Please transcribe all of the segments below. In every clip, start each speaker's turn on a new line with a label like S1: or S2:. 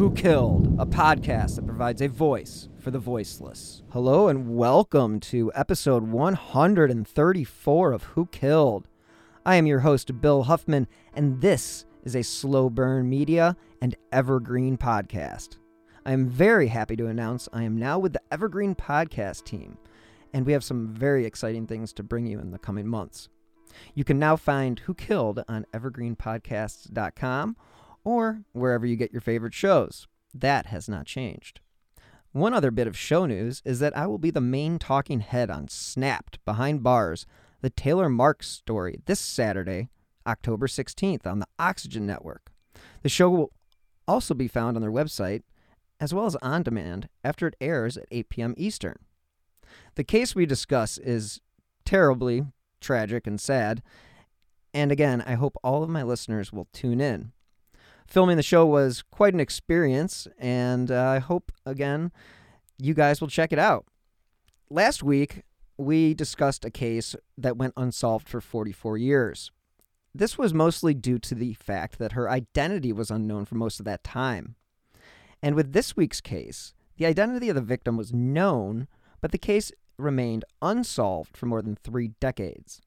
S1: Who Killed, a podcast that provides a voice for the voiceless. Hello and welcome to episode 134 of Who Killed. I am your host, Bill Huffman, and this is a Slow Burn Media and Evergreen podcast. I am very happy to announce I am now with the Evergreen podcast team, and we have some very exciting things to bring you in the coming months. You can now find Who Killed on evergreenpodcasts.com or wherever you get your favorite shows. That has not changed. One other bit of show news is that I will be the main talking head on Snapped Behind Bars, the Taylor Marks story, this Saturday, October 16th, on the Oxygen Network. The show will also be found on their website as well as on demand after it airs at 8 p.m. Eastern. The case we discuss is terribly tragic and sad. And again, I hope all of my listeners will tune in. Filming the show was quite an experience, and uh, I hope, again, you guys will check it out. Last week, we discussed a case that went unsolved for 44 years. This was mostly due to the fact that her identity was unknown for most of that time. And with this week's case, the identity of the victim was known, but the case remained unsolved for more than three decades.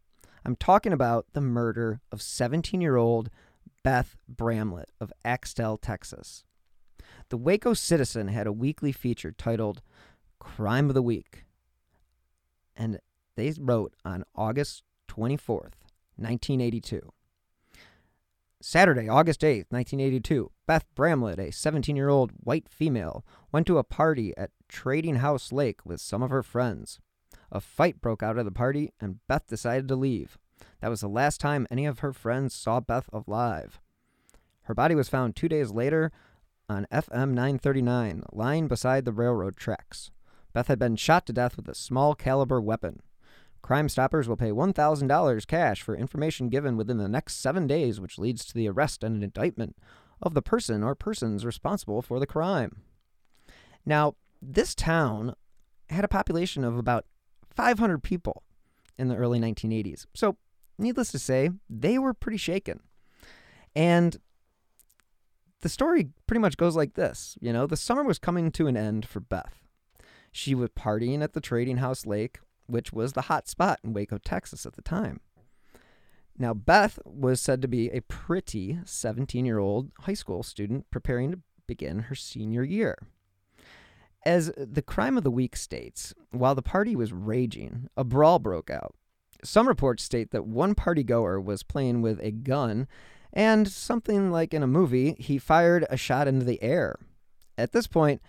S1: I'm talking about the murder of 17 year old Beth Bramlett of Axtell, Texas. The Waco Citizen had a weekly feature titled Crime of the Week, and they wrote on August 24th, 1982. Saturday, August 8th, 1982, Beth Bramlett, a 17 year old white female, went to a party at Trading House Lake with some of her friends. A fight broke out at the party, and Beth decided to leave. That was the last time any of her friends saw Beth alive. Her body was found two days later on FM 939, lying beside the railroad tracks. Beth had been shot to death with a small caliber weapon. Crime Stoppers will pay $1,000 cash for information given within the next seven days, which leads to the arrest and indictment of the person or persons responsible for the crime. Now, this town had a population of about 500 people in the early 1980s. So, needless to say, they were pretty shaken. And the story pretty much goes like this you know, the summer was coming to an end for Beth. She was partying at the Trading House Lake which was the hot spot in Waco, Texas at the time. Now, Beth was said to be a pretty 17 year old high school student preparing to begin her senior year. As the crime of the week states, while the party was raging, a brawl broke out. Some reports state that one party goer was playing with a gun, and something like in a movie, he fired a shot into the air. At this point,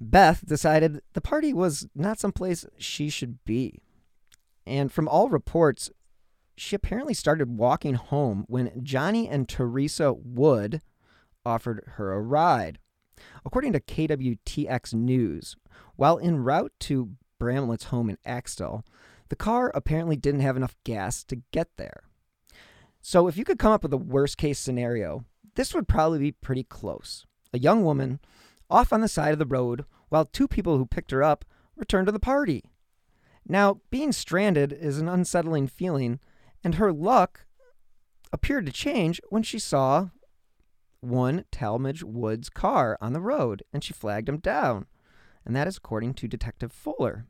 S1: Beth decided the party was not someplace she should be. And from all reports, she apparently started walking home when Johnny and Teresa Wood offered her a ride. According to KWTX News, while en route to Bramlett's home in Axtell, the car apparently didn't have enough gas to get there. So, if you could come up with a worst case scenario, this would probably be pretty close. A young woman off on the side of the road while two people who picked her up returned to the party. Now, being stranded is an unsettling feeling, and her luck appeared to change when she saw one Talmadge Woods car on the road and she flagged him down. And that is according to Detective Fuller.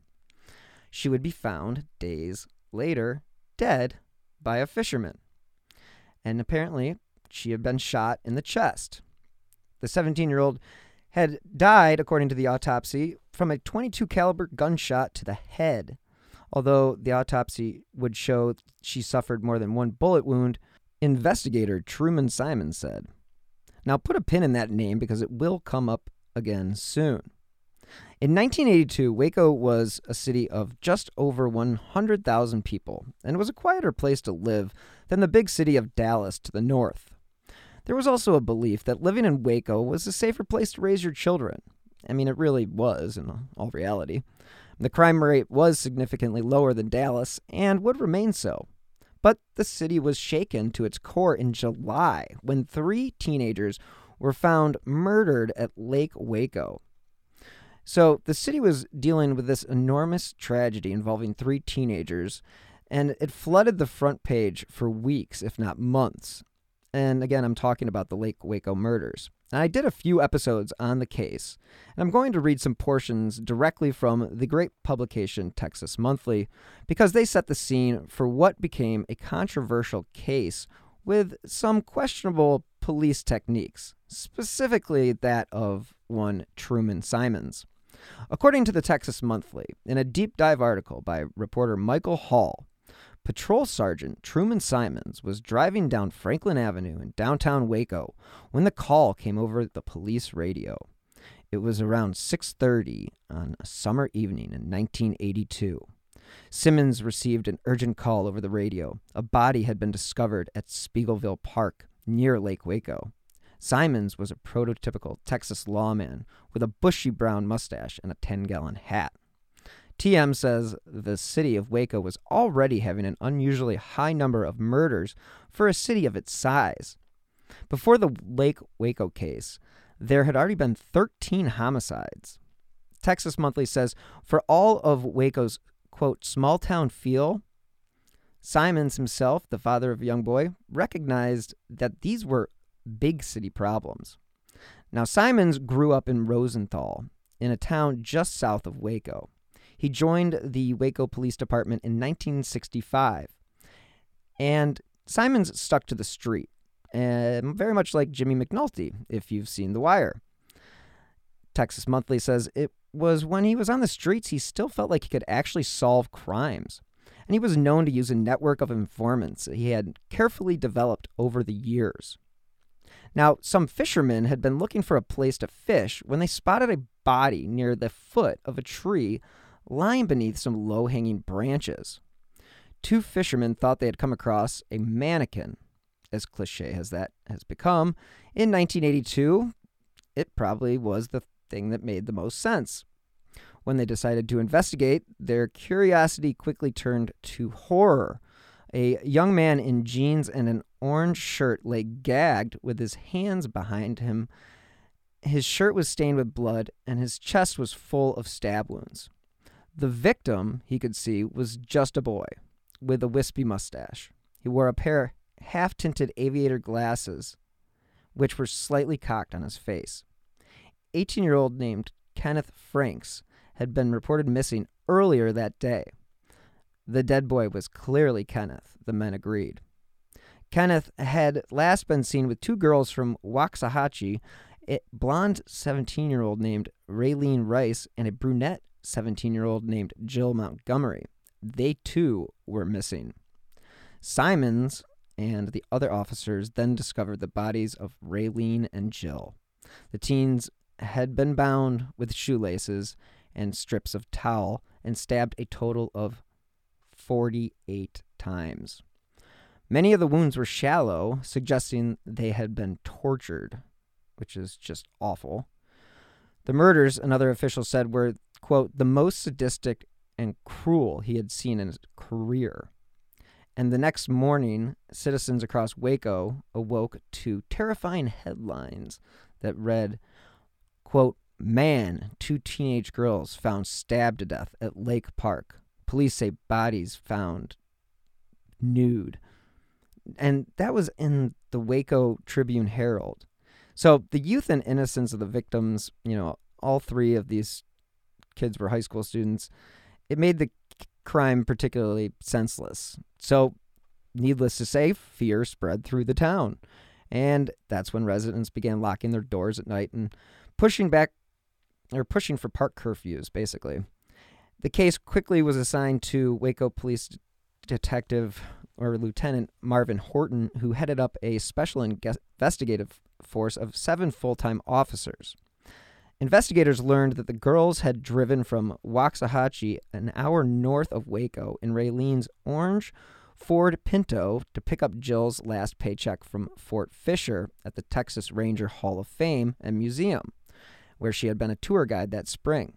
S1: She would be found days later dead by a fisherman. And apparently, she had been shot in the chest. The 17 year old had died, according to the autopsy, from a 22 caliber gunshot to the head. Although the autopsy would show she suffered more than one bullet wound, investigator Truman Simon said. Now put a pin in that name because it will come up again soon. In 1982, Waco was a city of just over 100,000 people, and was a quieter place to live than the big city of Dallas to the north. There was also a belief that living in Waco was a safer place to raise your children. I mean, it really was in all reality. The crime rate was significantly lower than Dallas and would remain so. But the city was shaken to its core in July when three teenagers were found murdered at Lake Waco. So the city was dealing with this enormous tragedy involving three teenagers, and it flooded the front page for weeks, if not months. And again, I'm talking about the Lake Waco murders. And I did a few episodes on the case, and I'm going to read some portions directly from the great publication Texas Monthly because they set the scene for what became a controversial case with some questionable police techniques, specifically that of one Truman Simons. According to the Texas Monthly, in a deep dive article by reporter Michael Hall, Patrol Sergeant Truman Simons was driving down Franklin Avenue in downtown Waco when the call came over the police radio. It was around 6:30 on a summer evening in 1982. Simons received an urgent call over the radio. A body had been discovered at Speegleville Park near Lake Waco. Simons was a prototypical Texas lawman with a bushy brown mustache and a 10 gallon hat. TM says the city of Waco was already having an unusually high number of murders for a city of its size. Before the Lake Waco case, there had already been 13 homicides. Texas Monthly says for all of Waco's, quote, small town feel, Simons himself, the father of a young boy, recognized that these were big city problems. Now, Simons grew up in Rosenthal, in a town just south of Waco. He joined the Waco Police Department in 1965. And Simons stuck to the street, uh, very much like Jimmy McNulty, if you've seen The Wire. Texas Monthly says it was when he was on the streets he still felt like he could actually solve crimes. And he was known to use a network of informants he had carefully developed over the years. Now, some fishermen had been looking for a place to fish when they spotted a body near the foot of a tree lying beneath some low hanging branches. Two fishermen thought they had come across a mannequin. As cliche as that has become, in 1982, it probably was the thing that made the most sense. When they decided to investigate, their curiosity quickly turned to horror. A young man in jeans and an orange shirt lay gagged with his hands behind him. His shirt was stained with blood, and his chest was full of stab wounds. The victim, he could see, was just a boy with a wispy mustache. He wore a pair of half tinted aviator glasses, which were slightly cocked on his face. 18 year old named Kenneth Franks had been reported missing earlier that day. The dead boy was clearly Kenneth, the men agreed. Kenneth had last been seen with two girls from Waxahachie, a blonde 17 year old named Raylene Rice and a brunette 17 year old named Jill Montgomery. They too were missing. Simons and the other officers then discovered the bodies of Raylene and Jill. The teens had been bound with shoelaces and strips of towel and stabbed a total of 48 times. Many of the wounds were shallow, suggesting they had been tortured, which is just awful. The murders, another official said, were quote, the most sadistic and cruel he had seen in his career. And the next morning, citizens across Waco awoke to terrifying headlines that read, quote, Man, two teenage girls found stabbed to death at Lake Park. Police say bodies found nude. And that was in the Waco Tribune Herald. So the youth and innocence of the victims, you know, all three of these kids were high school students, it made the crime particularly senseless. So, needless to say, fear spread through the town. And that's when residents began locking their doors at night and pushing back or pushing for park curfews, basically. The case quickly was assigned to Waco Police Detective or Lieutenant Marvin Horton, who headed up a special investigative force of seven full time officers. Investigators learned that the girls had driven from Waxahachie, an hour north of Waco, in Raylene's orange Ford Pinto to pick up Jill's last paycheck from Fort Fisher at the Texas Ranger Hall of Fame and Museum, where she had been a tour guide that spring.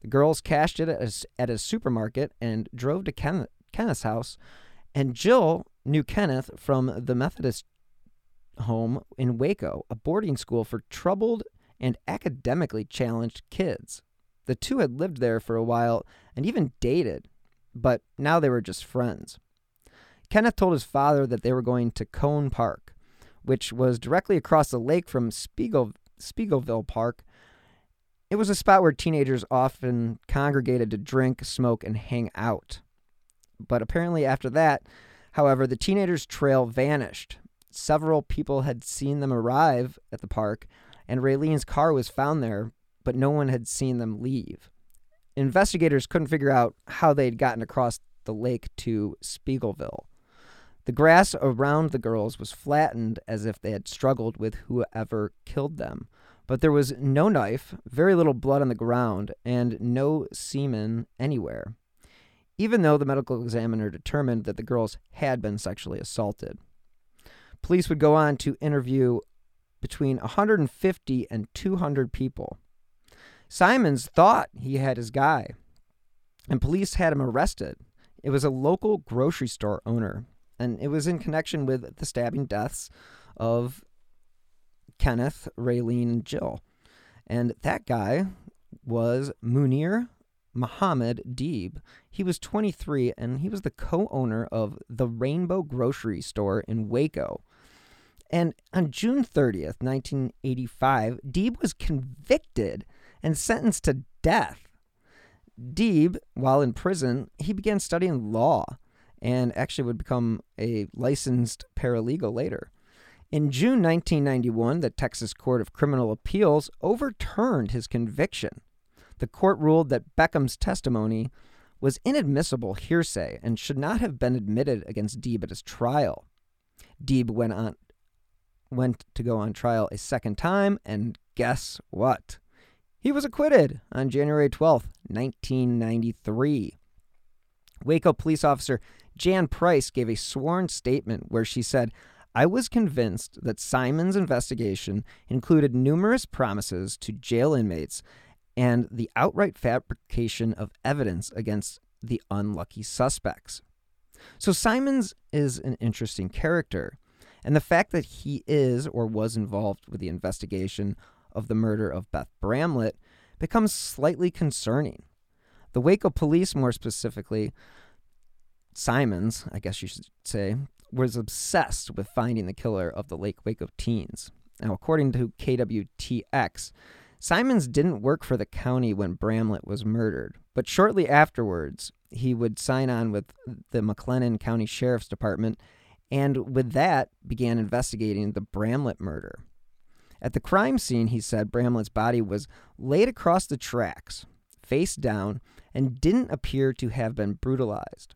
S1: The girls cashed it at a, supermarket and drove to Ken, Kenneth's house, and Jill knew Kenneth from the Methodist home in Waco, a boarding school for troubled and academically challenged kids. The two had lived there for a while and even dated, but now they were just friends. Kenneth told his father that they were going to Cone Park, which was directly across the lake from Speegle, Speegleville Park. It was a spot where teenagers often congregated to drink, smoke, and hang out. But apparently, after that, however, the teenagers' trail vanished. Several people had seen them arrive at the park, and Raylene's car was found there, but no one had seen them leave. Investigators couldn't figure out how they'd gotten across the lake to Speegleville. The grass around the girls was flattened as if they had struggled with whoever killed them, but there was no knife, very little blood on the ground, and no semen anywhere, even though the medical examiner determined that the girls had been sexually assaulted. Police would go on to interview between 150 and 200 people. Simons thought he had his guy, and police had him arrested. It was a local grocery store owner, and it was in connection with the stabbing deaths of Kenneth, Raylene, and Jill. And that guy was Munir Muhammad Deeb. He was 23 and he was the co owner of the Rainbow Grocery Store in Waco. And on June 30th, 1985, Deeb was convicted and sentenced to death. Deeb, while in prison, he began studying law and actually would become a licensed paralegal later. In June 1991, the Texas Court of Criminal Appeals overturned his conviction. The court ruled that Beckham's testimony was inadmissible hearsay and should not have been admitted against Deeb at his trial. Deeb went on went to go on trial a second time, and guess what? He was acquitted on January 12th, 1993. Waco police officer Jan Price gave a sworn statement where she said, I was convinced that Simon's investigation included numerous promises to jail inmates and the outright fabrication of evidence against the unlucky suspects. So Simons is an interesting character. And the fact that he is or was involved with the investigation of the murder of Beth Bramlett becomes slightly concerning. The Waco police, more specifically, Simons, I guess you should say, was obsessed with finding the killer of the Lake Waco teens. Now, according to KWTX, Simons didn't work for the county when Bramlett was murdered, but shortly afterwards, he would sign on with the McLennan County Sheriff's Department and with that began investigating the Bramlett murder. At the crime scene, he said Bramlett's body was laid across the tracks, face down, and didn't appear to have been brutalized.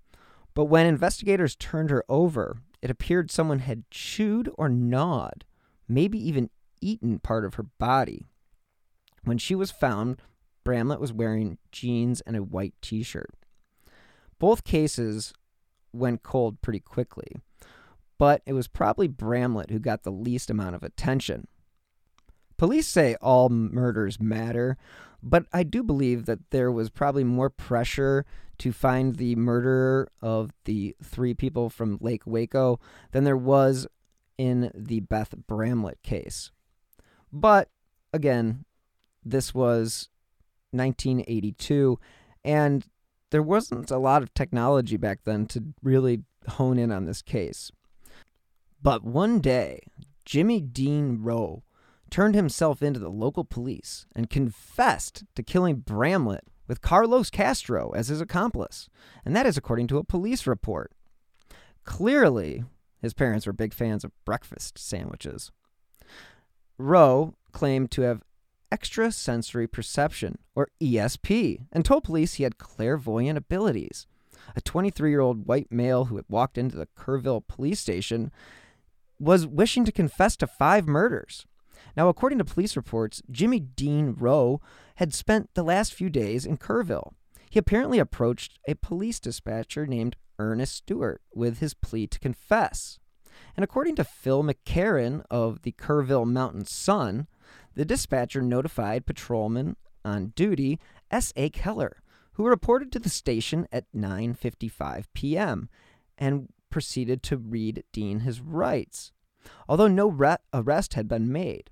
S1: But when investigators turned her over, it appeared someone had chewed or gnawed, maybe even eaten part of her body. When she was found, Bramlett was wearing jeans and a white t shirt. Both cases went cold pretty quickly but it was probably Bramlett who got the least amount of attention. Police say all murders matter, but I do believe that there was probably more pressure to find the murderer of the three people from Lake Waco than there was in the Beth Bramlett case. But again, this was 1982, and there wasn't a lot of technology back then to really hone in on this case. But one day, Jimmy Dean Rowe turned himself into the local police and confessed to killing Bramlett with Carlos Castro as his accomplice, and that is according to a police report. Clearly, his parents were big fans of breakfast sandwiches. Rowe claimed to have extrasensory perception, or ESP, and told police he had clairvoyant abilities. A 23 year old white male who had walked into the Kerrville police station was wishing to confess to five murders. Now, according to police reports, Jimmy Dean Rowe had spent the last few days in Kerrville. He apparently approached a police dispatcher named Ernest Stewart with his plea to confess. And according to Phil McCarran of the Kerrville Mountain Sun, the dispatcher notified patrolman on duty S.A. Keller, who reported to the station at 9:55 p.m. and proceeded to read Dean his rights, although no re- arrest had been made.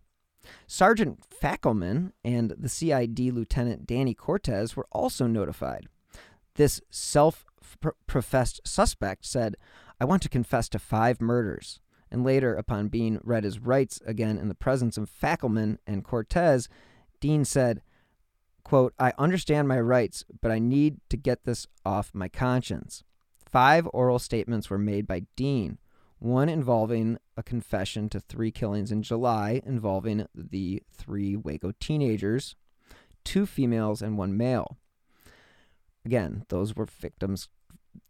S1: Sergeant Fackelman and the CID Lieutenant Danny Cortez were also notified. This self professed suspect said, I want to confess to five murders. And later, upon being read his rights again in the presence of Fackelman and Cortez, Dean said, quote, I understand my rights, but I need to get this off my conscience. Five oral statements were made by Dean, one involving a confession to three killings in July involving the three Waco teenagers, two females and one male. Again, those were victims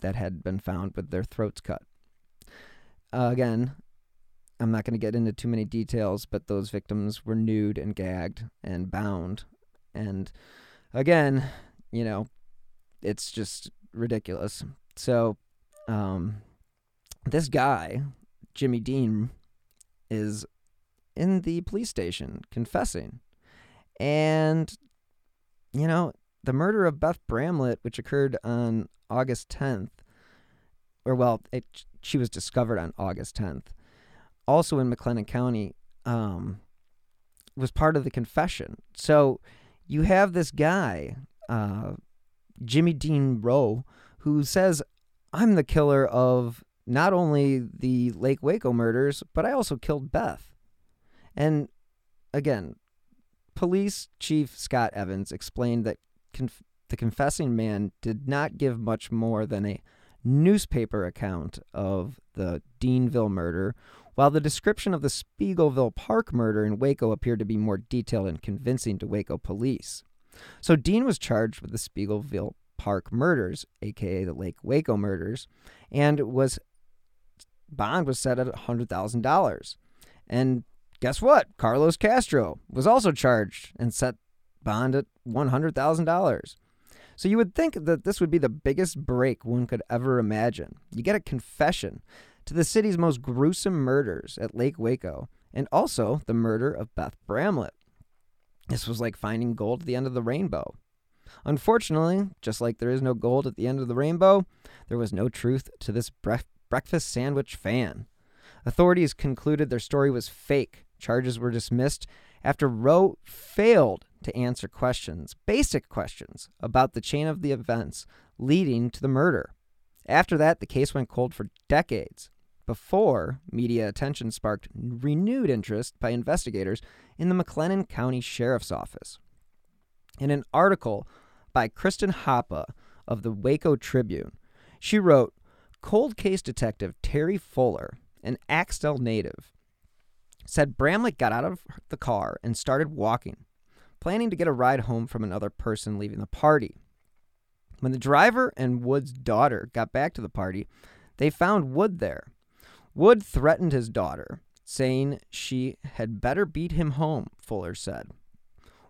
S1: that had been found with their throats cut. Uh, again, I'm not going to get into too many details, but those victims were nude and gagged and bound. And again, you know, it's just ridiculous. So, um, this guy, Jimmy Dean, is in the police station confessing. And, you know, the murder of Beth Bramlett, which occurred on August 10th, or well, it, she was discovered on August 10th, also in McLennan County, um, was part of the confession. So you have this guy, uh, Jimmy Dean Rowe, who says, I'm the killer of not only the Lake Waco murders, but I also killed Beth. And again, police chief Scott Evans explained that conf- the confessing man did not give much more than a newspaper account of the Deanville murder, while the description of the Speegleville Park murder in Waco appeared to be more detailed and convincing to Waco police. So Dean was charged with the Speegleville Park murders, aka the Lake Waco murders, and was bond was set at $100,000. And guess what? Carlos Castro was also charged and set bond at $100,000. So you would think that this would be the biggest break one could ever imagine. You get a confession to the city's most gruesome murders at Lake Waco and also the murder of Beth Bramlett. This was like finding gold at the end of the rainbow. Unfortunately, just like there is no gold at the end of the rainbow, there was no truth to this breakfast sandwich fan. Authorities concluded their story was fake. Charges were dismissed after Rowe failed to answer questions, basic questions, about the chain of the events leading to the murder. After that, the case went cold for decades before media attention sparked renewed interest by investigators in the McLennan County Sheriff's Office. In an article by Kristen Hoppa of the Waco Tribune, she wrote Cold case detective Terry Fuller, an Axtell native, said Bramlett got out of the car and started walking, planning to get a ride home from another person leaving the party. When the driver and Wood's daughter got back to the party, they found Wood there. Wood threatened his daughter, saying she had better beat him home, Fuller said.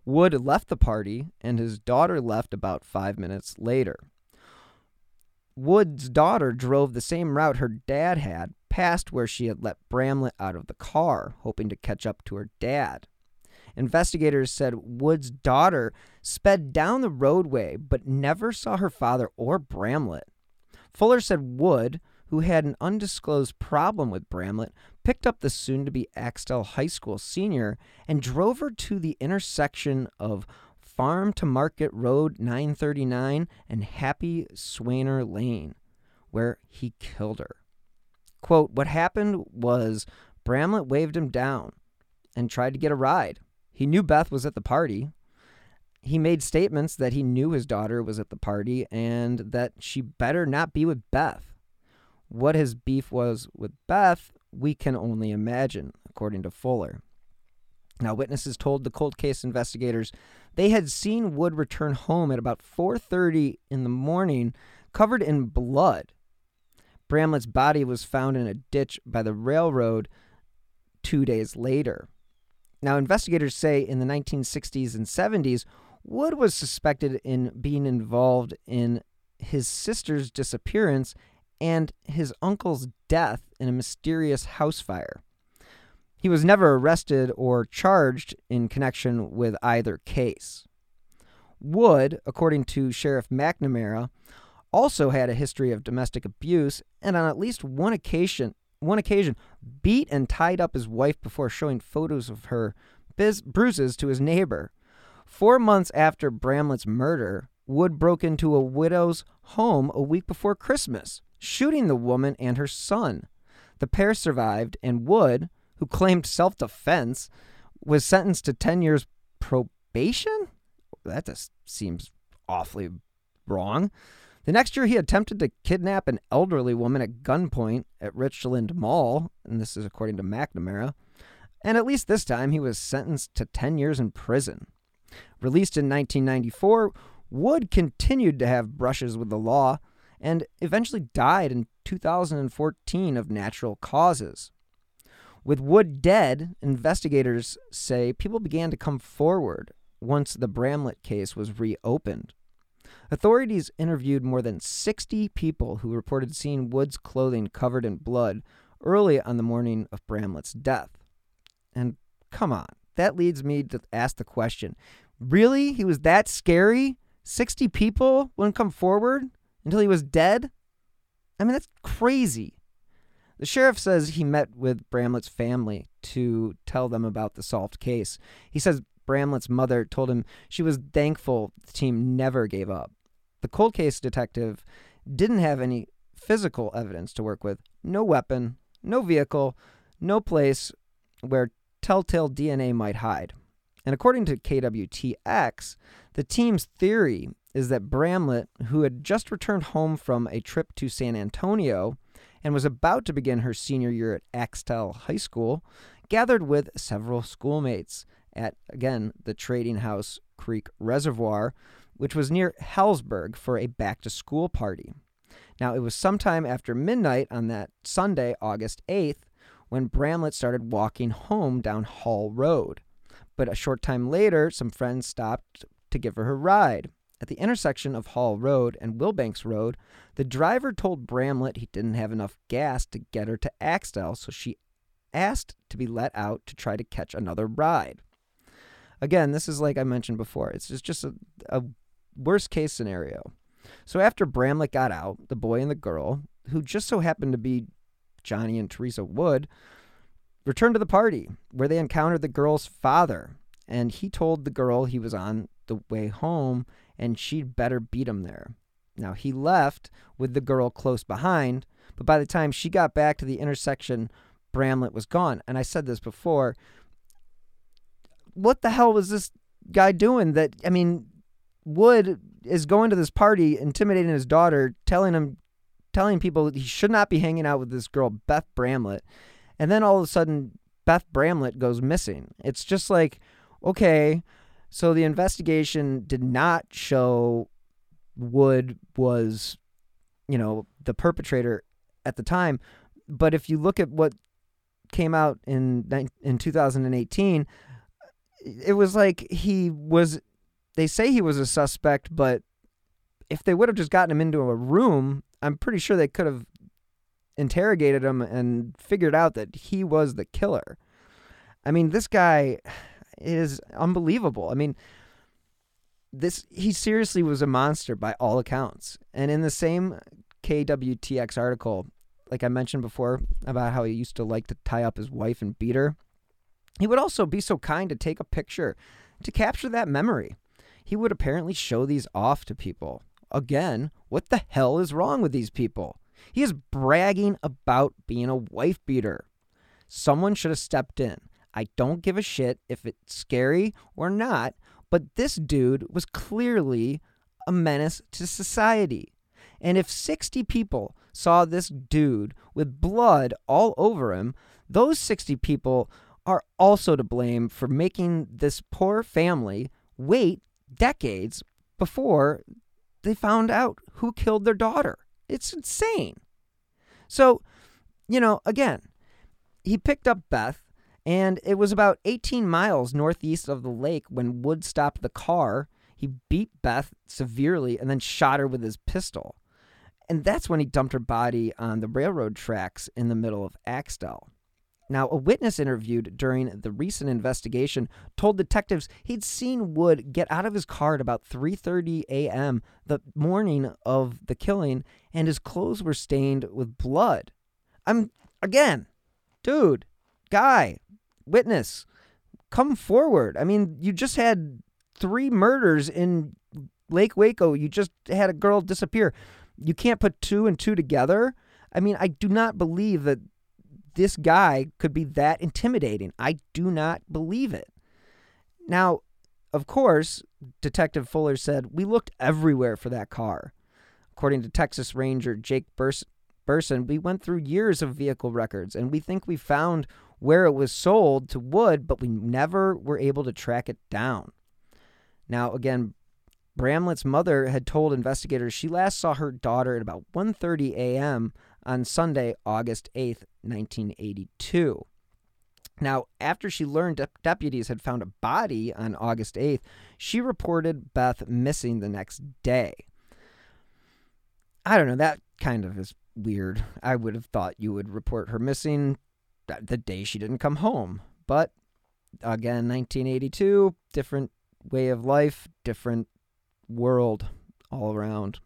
S1: Wood left the party, and his daughter left about five minutes later. Wood's daughter drove the same route her dad had, past where she had let Bramlett out of the car, hoping to catch up to her dad. Investigators said Wood's daughter sped down the roadway but never saw her father or Bramlett. Fuller said Wood, who had an undisclosed problem with Bramlett, picked up the soon to be Axtell High School senior and drove her to the intersection of Farm to Market Road 939 and Happy Swainer Lane, where he killed her. Quote, What happened was Bramlett waved him down and tried to get a ride. He knew Beth was at the party. He made statements that he knew his daughter was at the party and that she better not be with Beth. What his beef was with Beth, we can only imagine, according to Fuller. Now, witnesses told the cold case investigators they had seen Wood return home at about 4:30 in the morning, covered in blood. Bramlett's body was found in a ditch by the railroad 2 days later. Now, investigators say in the 1960s and 70s, Wood was suspected in being involved in his sister's disappearance and his uncle's death in a mysterious house fire. He was never arrested or charged in connection with either case. Wood, according to Sheriff McNamara, also had a history of domestic abuse and on at least one occasion one occasion beat and tied up his wife before showing photos of her biz- bruises to his neighbor. 4 months after Bramlett's murder, Wood broke into a widow's home a week before Christmas, shooting the woman and her son. The pair survived and Wood, who claimed self-defense, was sentenced to 10 years probation? That just seems awfully wrong. The next year, he attempted to kidnap an elderly woman at gunpoint at Richland Mall, and this is according to McNamara. And at least this time, he was sentenced to 10 years in prison. Released in 1994, Wood continued to have brushes with the law and eventually died in 2014 of natural causes. With Wood dead, investigators say people began to come forward once the Bramlett case was reopened. Authorities interviewed more than 60 people who reported seeing Wood's clothing covered in blood early on the morning of Bramlett's death. And come on, that leads me to ask the question really? He was that scary? 60 people wouldn't come forward until he was dead? I mean, that's crazy. The sheriff says he met with Bramlett's family to tell them about the solved case. He says Bramlett's mother told him she was thankful the team never gave up. The cold case detective didn't have any physical evidence to work with no weapon, no vehicle, no place where telltale DNA might hide. And according to KWTX, the team's theory is that Bramlett, who had just returned home from a trip to San Antonio and was about to begin her senior year at Axtell High School, gathered with several schoolmates at, again, the Trading House Creek Reservoir, which was near Hallsburg, for a back to school party. Now, it was sometime after midnight on that Sunday, August 8th, when Bramlett started walking home down Hall Road. But a short time later, some friends stopped to give her a ride. At the intersection of Hall Road and Wilbanks Road, the driver told Bramlett he didn't have enough gas to get her to Axtell, so she asked to be let out to try to catch another ride. Again, this is like I mentioned before, it's just, just a, a worst case scenario. So after Bramlett got out, the boy and the girl, who just so happened to be Johnny and Teresa Wood, returned to the party where they encountered the girl's father. And he told the girl he was on the way home and she'd better beat him there. Now, he left with the girl close behind, but by the time she got back to the intersection, Bramlett was gone. And I said this before. What the hell was this guy doing that, I mean, Wood is going to this party, intimidating his daughter, telling him, telling people that he should not be hanging out with this girl, Beth Bramlett. And then all of a sudden, Beth Bramlett goes missing. It's just like, okay, so the investigation did not show Wood was, you know, the perpetrator at the time. But if you look at what came out in in 2018, it was like he was. They say he was a suspect, but if they would have just gotten him into a room, I'm pretty sure they could have interrogated him and figured out that he was the killer. I mean, this guy is unbelievable. I mean, this he seriously was a monster by all accounts. And in the same KWTX article, like I mentioned before about how he used to like to tie up his wife and beat her, he would also be so kind to take a picture to capture that memory. He would apparently show these off to people. Again, what the hell is wrong with these people? He is bragging about being a wife beater. Someone should have stepped in. I don't give a shit if it's scary or not, but this dude was clearly a menace to society. And if 60 people saw this dude with blood all over him, those 60 people are also to blame for making this poor family wait decades before they found out who killed their daughter. It's insane. So, you know, again, he picked up Beth And it was about 18 miles northeast of the lake when Wood stopped the car. He beat Beth severely and then shot her with his pistol. And that's when he dumped her body on the railroad tracks in the middle of Axtell. Now, a witness interviewed during the recent investigation told detectives he'd seen Wood get out of his car at about 3:30 a.m. the morning of the killing and his clothes were stained with blood. I'm again, dude, guy, witness, come forward. I mean, you just had three murders in Lake Waco. You just had a girl disappear. You can't put two and two together. I mean, I do not believe that this guy could be that intimidating. I do not believe it. Now, of course, Detective Fuller said, We looked everywhere for that car. According to Texas Ranger Jake Burs- Burson, we went through years of vehicle records and we think we found where it was sold to Wood, but we never were able to track it down. Now, again, Bramlett's mother had told investigators she last saw her daughter at about 1:30 a.m. on Sunday, August 8th, 1982. Now, after she learned de- deputies had found a body on August 8th, she reported Beth missing the next day. I don't know, that kind of is weird. I would have thought you would report her missing the day she didn't come home. But again, 1982, different way of life, different world all around.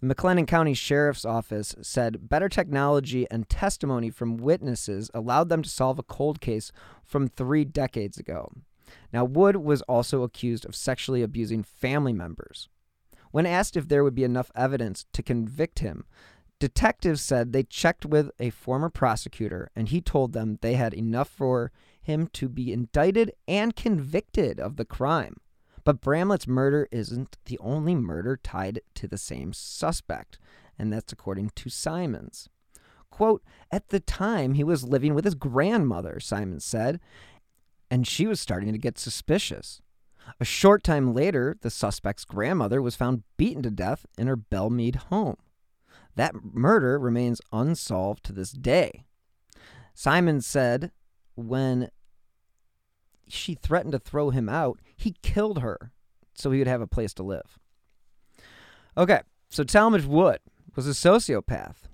S1: The McLennan County Sheriff's Office said better technology and testimony from witnesses allowed them to solve a cold case from three decades ago. Now, Wood was also accused of sexually abusing family members. When asked if there would be enough evidence to convict him, detectives said they checked with a former prosecutor and he told them they had enough for him to be indicted and convicted of the crime. But Bramlett's murder isn't the only murder tied to the same suspect, and that's according to Simons. Quote, At the time, he was living with his grandmother, Simons said, and she was starting to get suspicious. A short time later, the suspect's grandmother was found beaten to death in her Bellmead home. That murder remains unsolved to this day. Simon said when she threatened to throw him out, he killed her so he would have a place to live. Okay, so Talmadge Wood was a sociopath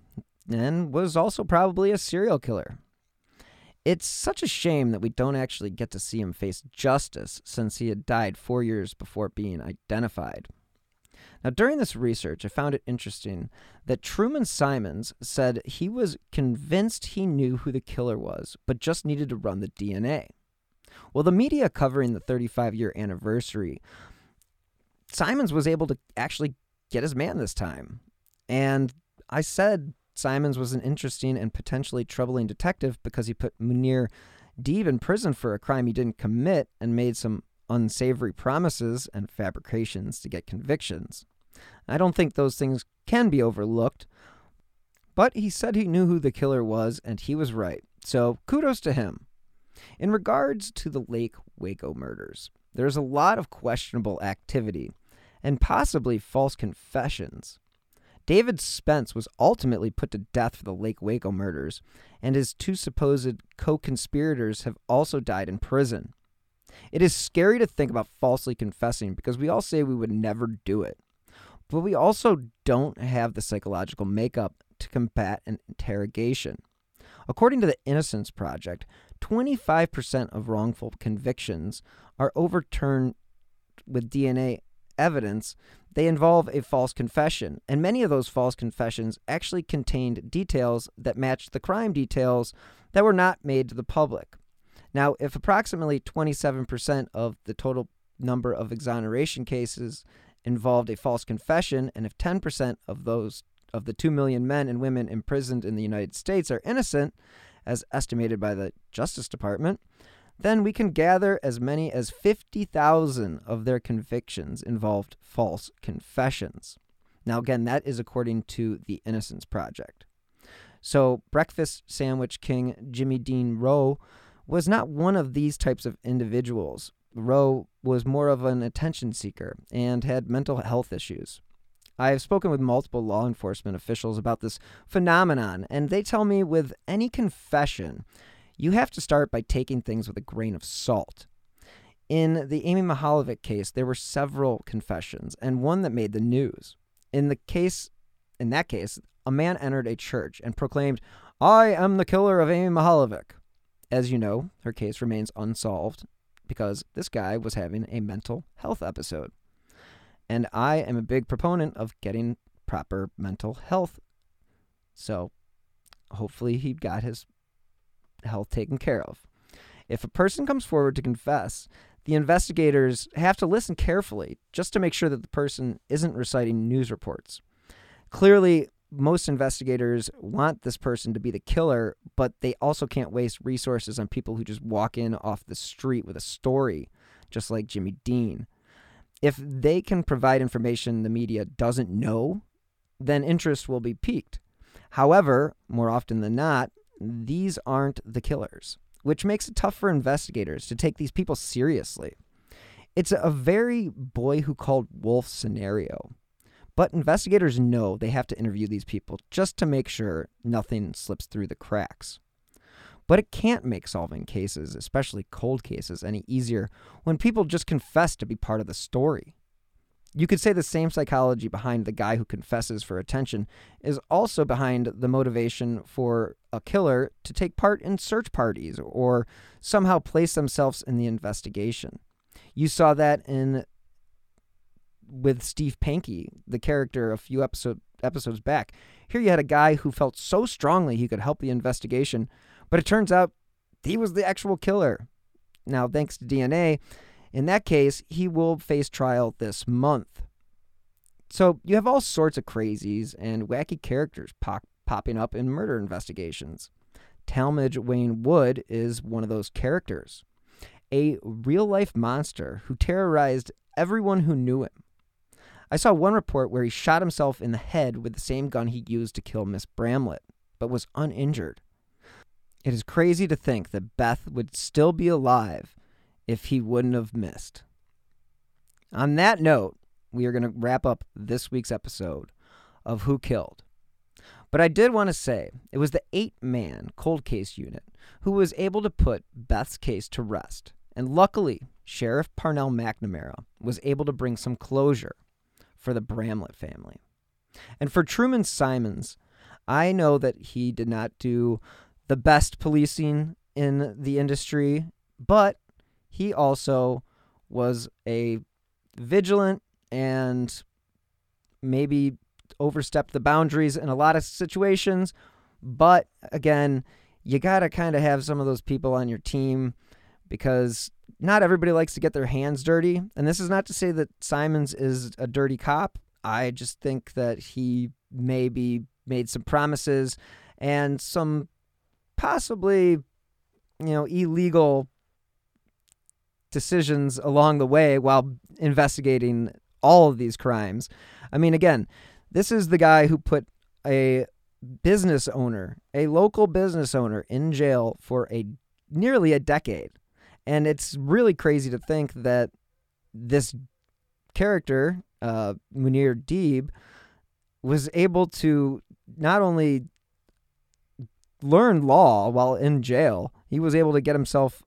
S1: and was also probably a serial killer. It's such a shame that we don't actually get to see him face justice since he had died four years before being identified. Now, during this research, I found it interesting that Truman Simons said he was convinced he knew who the killer was, but just needed to run the DNA. Well, the media covering the 35 year anniversary, Simons was able to actually get his man this time. And I said Simons was an interesting and potentially troubling detective because he put Munir Deeb in prison for a crime he didn't commit and made some unsavory promises and fabrications to get convictions. I don't think those things can be overlooked, but he said he knew who the killer was, and he was right. So kudos to him. In regards to the Lake Waco murders, there's a lot of questionable activity and possibly false confessions. David Spence was ultimately put to death for the Lake Waco murders, and his two supposed co conspirators have also died in prison. It is scary to think about falsely confessing because we all say we would never do it. But we also don't have the psychological makeup to combat an interrogation. According to the Innocence Project, 25% of wrongful convictions are overturned with DNA evidence. They involve a false confession, and many of those false confessions actually contained details that matched the crime details that were not made to the public. Now, if approximately 27% of the total number of exoneration cases involved a false confession, and if 10% of those of the 2 million men and women imprisoned in the United States are innocent, as estimated by the Justice Department, then we can gather as many as 50,000 of their convictions involved false confessions. Now, again, that is according to the Innocence Project. So, breakfast sandwich king Jimmy Dean Rowe was not one of these types of individuals. Rowe was more of an attention seeker and had mental health issues. I have spoken with multiple law enforcement officials about this phenomenon, and they tell me with any confession, you have to start by taking things with a grain of salt. In the Amy Mihaljevic case, there were several confessions, and one that made the news. In the case, in that case, a man entered a church and proclaimed, "I am the killer of Amy Mihaljevic." As you know, her case remains unsolved because this guy was having a mental health episode. And I am a big proponent of getting proper mental health. So hopefully he got his health taken care of. If a person comes forward to confess, the investigators have to listen carefully just to make sure that the person isn't reciting news reports. Clearly, most investigators want this person to be the killer, but they also can't waste resources on people who just walk in off the street with a story, just like Jimmy Dean. If they can provide information the media doesn't know, then interest will be piqued. However, more often than not, these aren't the killers, which makes it tough for investigators to take these people seriously. It's a very boy who called wolf scenario. But investigators know they have to interview these people just to make sure nothing slips through the cracks. But it can't make solving cases, especially cold cases, any easier when people just confess to be part of the story. You could say the same psychology behind the guy who confesses for attention is also behind the motivation for a killer to take part in search parties or somehow place themselves in the investigation. You saw that in with Steve Pankey, the character a few episode, episodes back. Here you had a guy who felt so strongly he could help the investigation, but it turns out he was the actual killer. Now, thanks to DNA, in that case, he will face trial this month. So you have all sorts of crazies and wacky characters pop- popping up in murder investigations. Talmadge Wayne Wood is one of those characters, a real life monster who terrorized everyone who knew him. I saw one report where he shot himself in the head with the same gun he used to kill Miss Bramlett, but was uninjured. It is crazy to think that Beth would still be alive if he wouldn't have missed. On that note, we are going to wrap up this week's episode of Who Killed. But I did want to say it was the eight man cold case unit who was able to put Beth's case to rest. And luckily, Sheriff Parnell McNamara was able to bring some closure for the Bramlett family. And for Truman Simons, I know that he did not do the best policing in the industry, but he also was a vigilant and maybe overstepped the boundaries in a lot of situations. But again, you got to kind of have some of those people on your team because not everybody likes to get their hands dirty. And this is not to say that Simons is a dirty cop. I just think that he maybe made some promises and some possibly, you know, illegal decisions along the way while investigating all of these crimes. I mean, again, this is the guy who put a business owner, a local business owner, in jail for a nearly a decade. And it's really crazy to think that this character, uh, Muneer Deeb, was able to not only learn law while in jail, he was able to get himself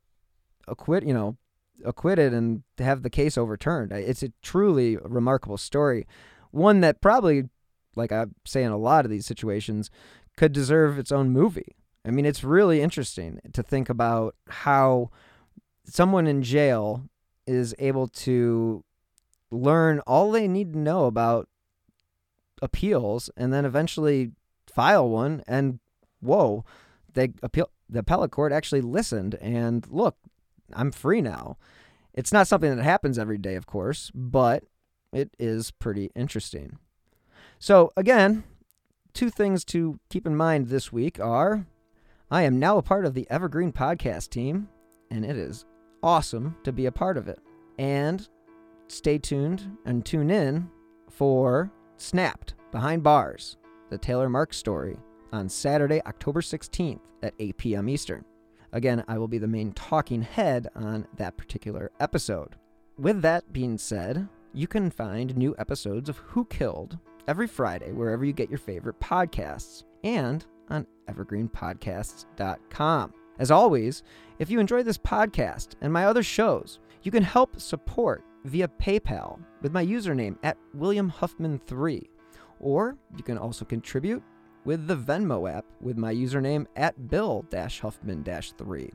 S1: acquit, you know, acquitted and have the case overturned. It's a truly remarkable story, one that probably, like I say in a lot of these situations, could deserve its own movie. I mean, it's really interesting to think about how someone in jail is able to learn all they need to know about appeals and then eventually file one and whoa they appeal the appellate court actually listened and look i'm free now. It's not something that happens every day of course but it is pretty interesting. So again two things to keep in mind this week are i am now a part of the evergreen podcast team and it is awesome to be a part of it. And stay tuned and tune in for Snapped Behind Bars, the Taylor Marks story, on Saturday, October 16th at 8 p.m. Eastern. Again, I will be the main talking head on that particular episode. With that being said, you can find new episodes of Who Killed every Friday wherever you get your favorite podcasts and on evergreenpodcasts.com. As always, if you enjoy this podcast and my other shows, you can help support via PayPal with my username at William Huffman3. Or you can also contribute with the Venmo app with my username at Bill Huffman 3.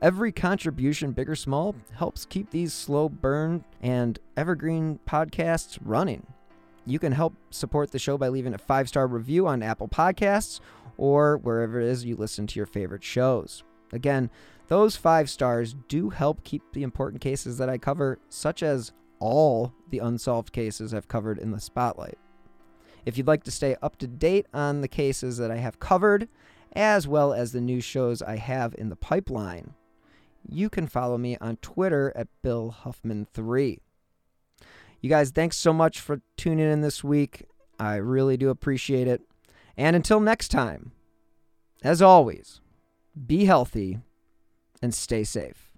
S1: Every contribution, big or small, helps keep these slow burn and evergreen podcasts running. You can help support the show by leaving a five star review on Apple Podcasts or wherever it is you listen to your favorite shows. Again, those five stars do help keep the important cases that I cover, such as all the unsolved cases I've covered in the spotlight. If you'd like to stay up to date on the cases that I have covered, as well as the new shows I have in the pipeline, you can follow me on Twitter at Bill Huffman3. You guys, thanks so much for tuning in this week. I really do appreciate it. And until next time, as always, be healthy and stay safe.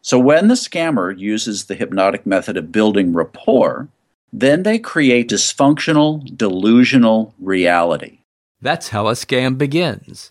S2: So when the scammer uses the hypnotic method of building rapport, then they create dysfunctional, delusional reality.
S3: That's how a scam begins.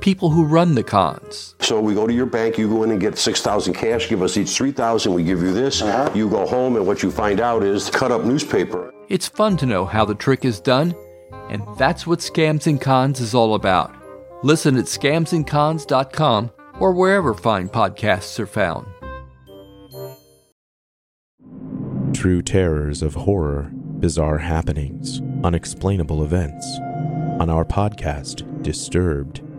S3: people who run the cons.
S4: So we go to your bank, you go in and get 6,000 cash, give us each 3,000, we give you this. Uh-huh. You go home and what you find out is cut up newspaper.
S3: It's fun to know how the trick is done, and that's what Scams and Cons is all about. Listen at scamsandcons.com or wherever fine podcasts are found.
S5: True terrors of horror, bizarre happenings, unexplainable events. On our podcast, Disturbed,